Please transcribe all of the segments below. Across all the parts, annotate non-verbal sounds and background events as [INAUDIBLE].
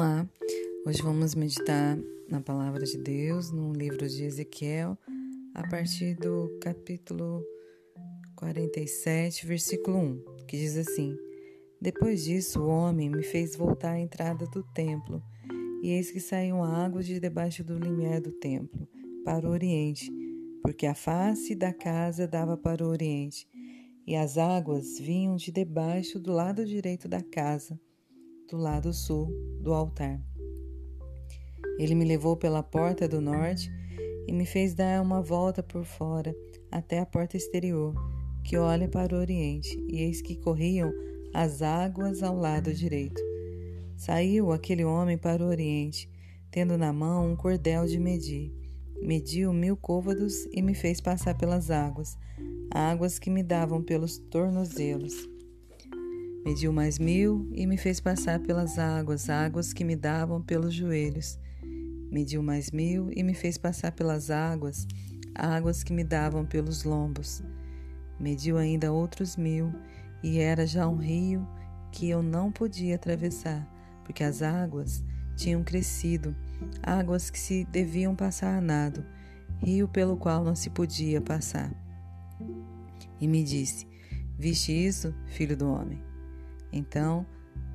Olá, hoje vamos meditar na palavra de Deus no livro de Ezequiel, a partir do capítulo 47, versículo 1, que diz assim: Depois disso, o homem me fez voltar à entrada do templo, e eis que saíam águas de debaixo do limiar do templo, para o oriente, porque a face da casa dava para o oriente, e as águas vinham de debaixo do lado direito da casa do lado sul do altar. Ele me levou pela porta do norte e me fez dar uma volta por fora até a porta exterior, que olha para o oriente, e eis que corriam as águas ao lado direito. Saiu aquele homem para o oriente, tendo na mão um cordel de medir. Mediu mil côvados e me fez passar pelas águas, águas que me davam pelos tornozelos. Mediu mais mil e me fez passar pelas águas, águas que me davam pelos joelhos. Mediu mais mil e me fez passar pelas águas, águas que me davam pelos lombos. Mediu ainda outros mil, e era já um rio que eu não podia atravessar, porque as águas tinham crescido, águas que se deviam passar a nado, rio pelo qual não se podia passar. E me disse: Viste isso, filho do homem? Então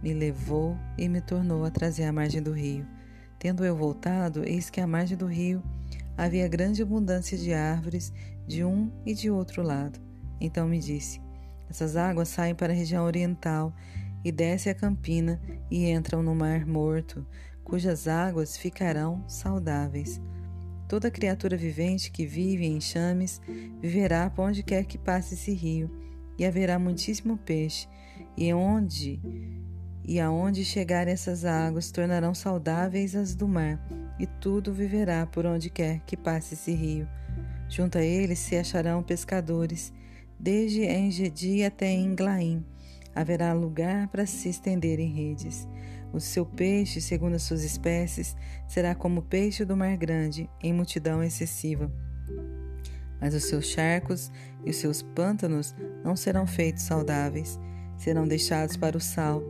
me levou e me tornou a trazer à margem do rio. Tendo eu voltado, eis que à margem do rio havia grande abundância de árvores de um e de outro lado. Então me disse: Essas águas saem para a região oriental e descem a campina e entram no mar morto, cujas águas ficarão saudáveis. Toda criatura vivente que vive em chames viverá por onde quer que passe esse rio, e haverá muitíssimo peixe, e onde e aonde chegarem essas águas tornarão saudáveis as do mar, e tudo viverá por onde quer que passe esse rio. Junto a ele se acharão pescadores, desde Engedi até Englaim. Haverá lugar para se estender em redes. O seu peixe, segundo as suas espécies, será como o peixe do mar grande, em multidão excessiva. Mas os seus charcos e os seus pântanos não serão feitos saudáveis serão deixados para o sal.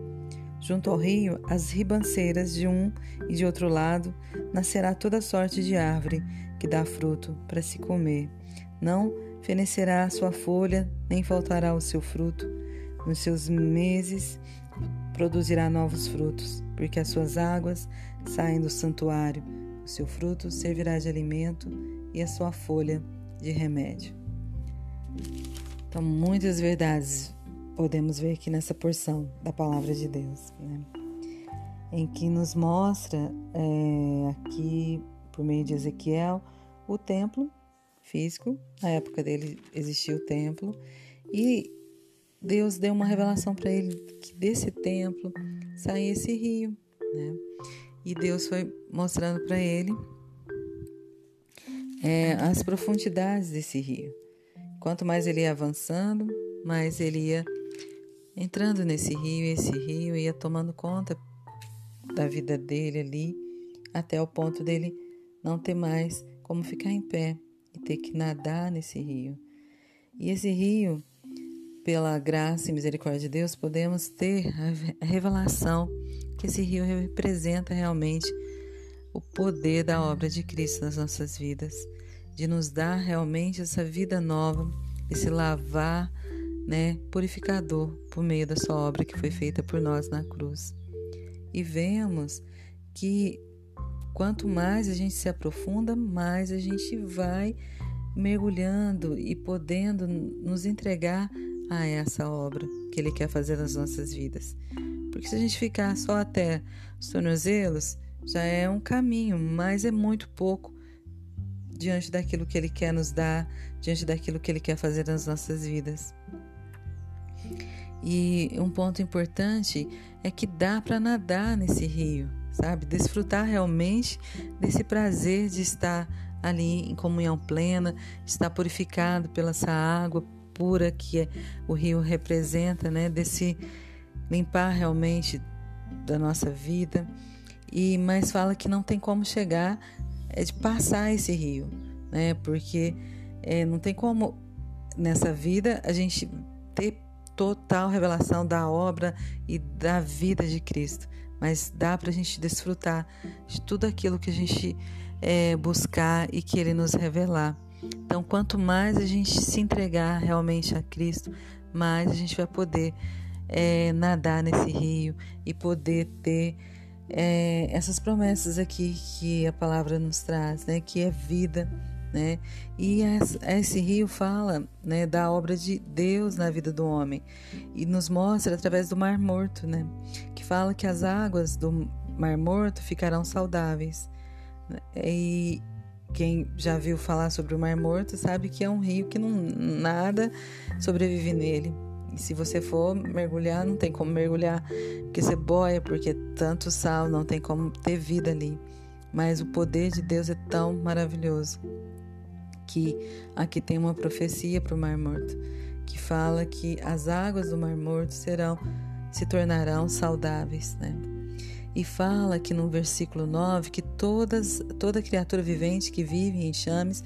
Junto ao rio, as ribanceiras de um e de outro lado, nascerá toda sorte de árvore que dá fruto para se comer. Não fenecerá a sua folha, nem faltará o seu fruto. Nos seus meses produzirá novos frutos, porque as suas águas saem do santuário. O seu fruto servirá de alimento e a sua folha de remédio. Então, muitas verdades podemos ver aqui nessa porção da palavra de Deus, né? em que nos mostra é, aqui, por meio de Ezequiel, o templo físico. Na época dele existia o templo e Deus deu uma revelação para ele que desse templo saía esse rio, né? E Deus foi mostrando para ele é, as profundidades desse rio. Quanto mais ele ia avançando, mais ele ia entrando nesse rio, esse rio ia tomando conta da vida dele ali, até o ponto dele não ter mais como ficar em pé e ter que nadar nesse rio. E esse rio, pela graça e misericórdia de Deus, podemos ter a revelação que esse rio representa realmente o poder da obra de Cristo nas nossas vidas, de nos dar realmente essa vida nova, esse lavar né, purificador por meio da sua obra que foi feita por nós na cruz. E vemos que quanto mais a gente se aprofunda, mais a gente vai mergulhando e podendo nos entregar a essa obra que Ele quer fazer nas nossas vidas. Porque se a gente ficar só até os tornozelos, já é um caminho, mas é muito pouco diante daquilo que Ele quer nos dar, diante daquilo que Ele quer fazer nas nossas vidas. E um ponto importante é que dá para nadar nesse rio, sabe? Desfrutar realmente desse prazer de estar ali em comunhão plena, estar purificado pela essa água pura que é, o rio representa, né? Desse limpar realmente da nossa vida. E mas fala que não tem como chegar é de passar esse rio, né? Porque é, não tem como nessa vida a gente ter total revelação da obra e da vida de Cristo. mas dá para a gente desfrutar de tudo aquilo que a gente é, buscar e que Ele nos revelar. Então, quanto mais a gente se entregar realmente a Cristo, mais a gente vai poder é, nadar nesse rio e poder ter é, essas promessas aqui que a palavra nos traz, né? Que é vida, né? E esse rio fala, né, da obra de Deus na vida do homem e nos mostra através do Mar Morto, né? Que fala que as águas do Mar Morto ficarão saudáveis. Né? E quem já viu falar sobre o Mar Morto sabe que é um rio que não nada sobrevive nele. E se você for mergulhar, não tem como mergulhar, porque você boia, porque tanto sal, não tem como ter vida ali. Mas o poder de Deus é tão maravilhoso que aqui tem uma profecia para o Mar Morto, que fala que as águas do Mar Morto serão se tornarão saudáveis, né? E fala que no versículo 9 que todas, toda criatura vivente que vive em chames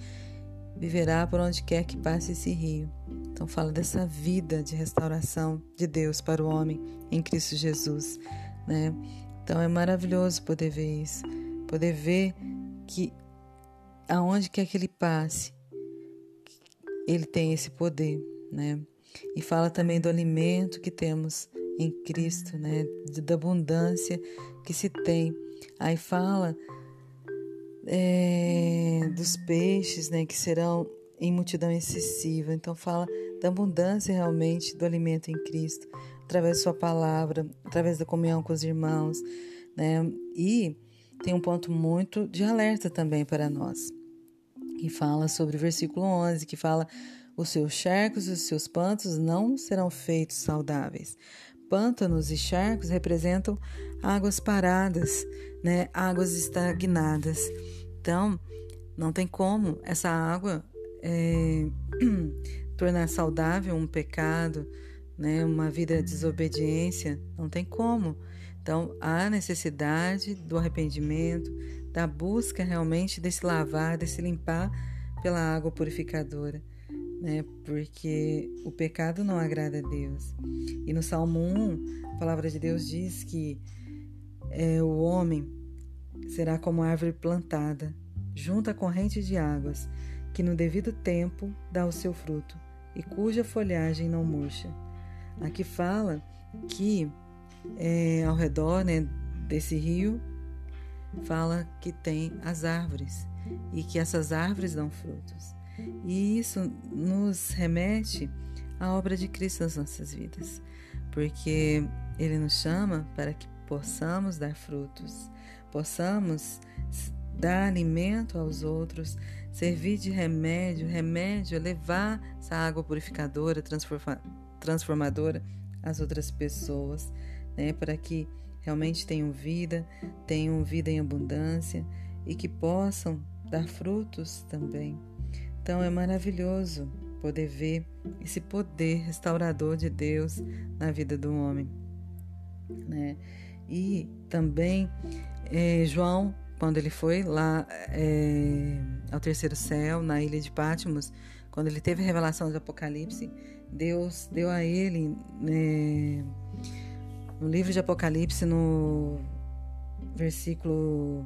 viverá por onde quer que passe esse rio. Então fala dessa vida de restauração de Deus para o homem em Cristo Jesus, né? Então é maravilhoso poder ver isso, poder ver que aonde quer que ele passe, ele tem esse poder, né? E fala também do alimento que temos em Cristo, né? Da abundância que se tem. Aí fala é, dos peixes, né? Que serão em multidão excessiva. Então fala da abundância realmente do alimento em Cristo, através da sua palavra, através da comunhão com os irmãos, né? E tem um ponto muito de alerta também para nós, que fala sobre o versículo 11, que fala os seus charcos e os seus pantos não serão feitos saudáveis. Pântanos e charcos representam águas paradas, né? águas estagnadas. Então, não tem como essa água é, [CLEARS THROAT] tornar saudável um pecado, né? uma vida de desobediência. Não tem como. Então, há necessidade do arrependimento, da busca realmente desse lavar, desse limpar pela água purificadora né? Porque o pecado não agrada a Deus. E no Salmo 1, a palavra de Deus diz que é, o homem será como árvore plantada junto à corrente de águas, que no devido tempo dá o seu fruto e cuja folhagem não murcha. Aqui fala que é, ao redor né, desse rio fala que tem as árvores e que essas árvores dão frutos. E isso nos remete à obra de Cristo nas nossas vidas, porque Ele nos chama para que possamos dar frutos, possamos dar alimento aos outros, servir de remédio, remédio, levar essa água purificadora, transformadora às outras pessoas, né, para que realmente tenham vida, tenham vida em abundância e que possam dar frutos também. Então é maravilhoso poder ver esse poder restaurador de Deus na vida do homem. Né? E também é, João, quando ele foi lá é, ao terceiro céu, na ilha de Patmos, quando ele teve a revelação do Apocalipse, Deus deu a ele, né, no livro de Apocalipse, no versículo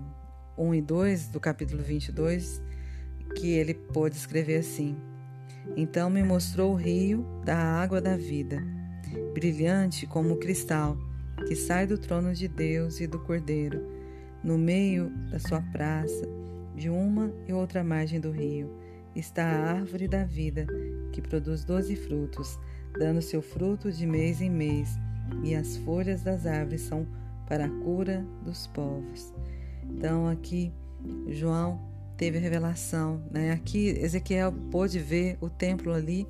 1 e 2 do capítulo 22, que ele pôde escrever assim: Então me mostrou o rio da água da vida, brilhante como cristal, que sai do trono de Deus e do Cordeiro, no meio da sua praça, de uma e outra margem do rio, está a árvore da vida, que produz doze frutos, dando seu fruto de mês em mês, e as folhas das árvores são para a cura dos povos. Então aqui João teve a revelação. Né? Aqui Ezequiel pôde ver o templo ali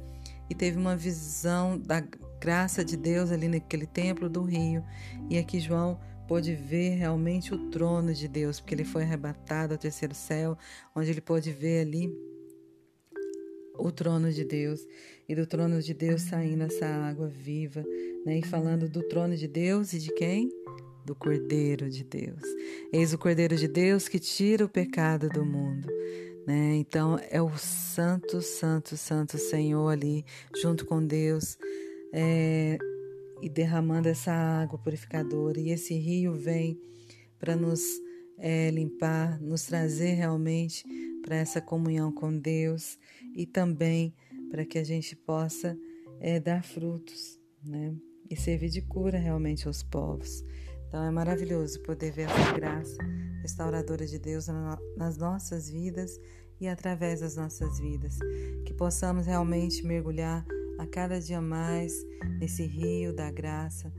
e teve uma visão da graça de Deus ali naquele templo do rio. E aqui João pôde ver realmente o trono de Deus, porque ele foi arrebatado ao terceiro céu, onde ele pôde ver ali o trono de Deus e do trono de Deus saindo essa água viva, né? E falando do trono de Deus e de quem? do Cordeiro de Deus. Eis o Cordeiro de Deus que tira o pecado do mundo. Né? Então é o Santo, Santo, Santo Senhor ali, junto com Deus. É, e derramando essa água purificadora. E esse rio vem para nos é, limpar, nos trazer realmente para essa comunhão com Deus e também para que a gente possa é, dar frutos, né? E servir de cura realmente aos povos. Então é maravilhoso poder ver essa graça restauradora de Deus nas nossas vidas e através das nossas vidas. Que possamos realmente mergulhar a cada dia mais nesse rio da graça,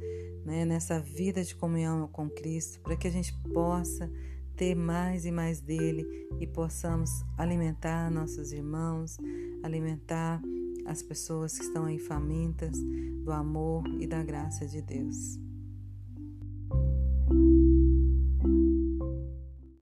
né, nessa vida de comunhão com Cristo, para que a gente possa ter mais e mais dele e possamos alimentar nossos irmãos, alimentar as pessoas que estão aí famintas do amor e da graça de Deus.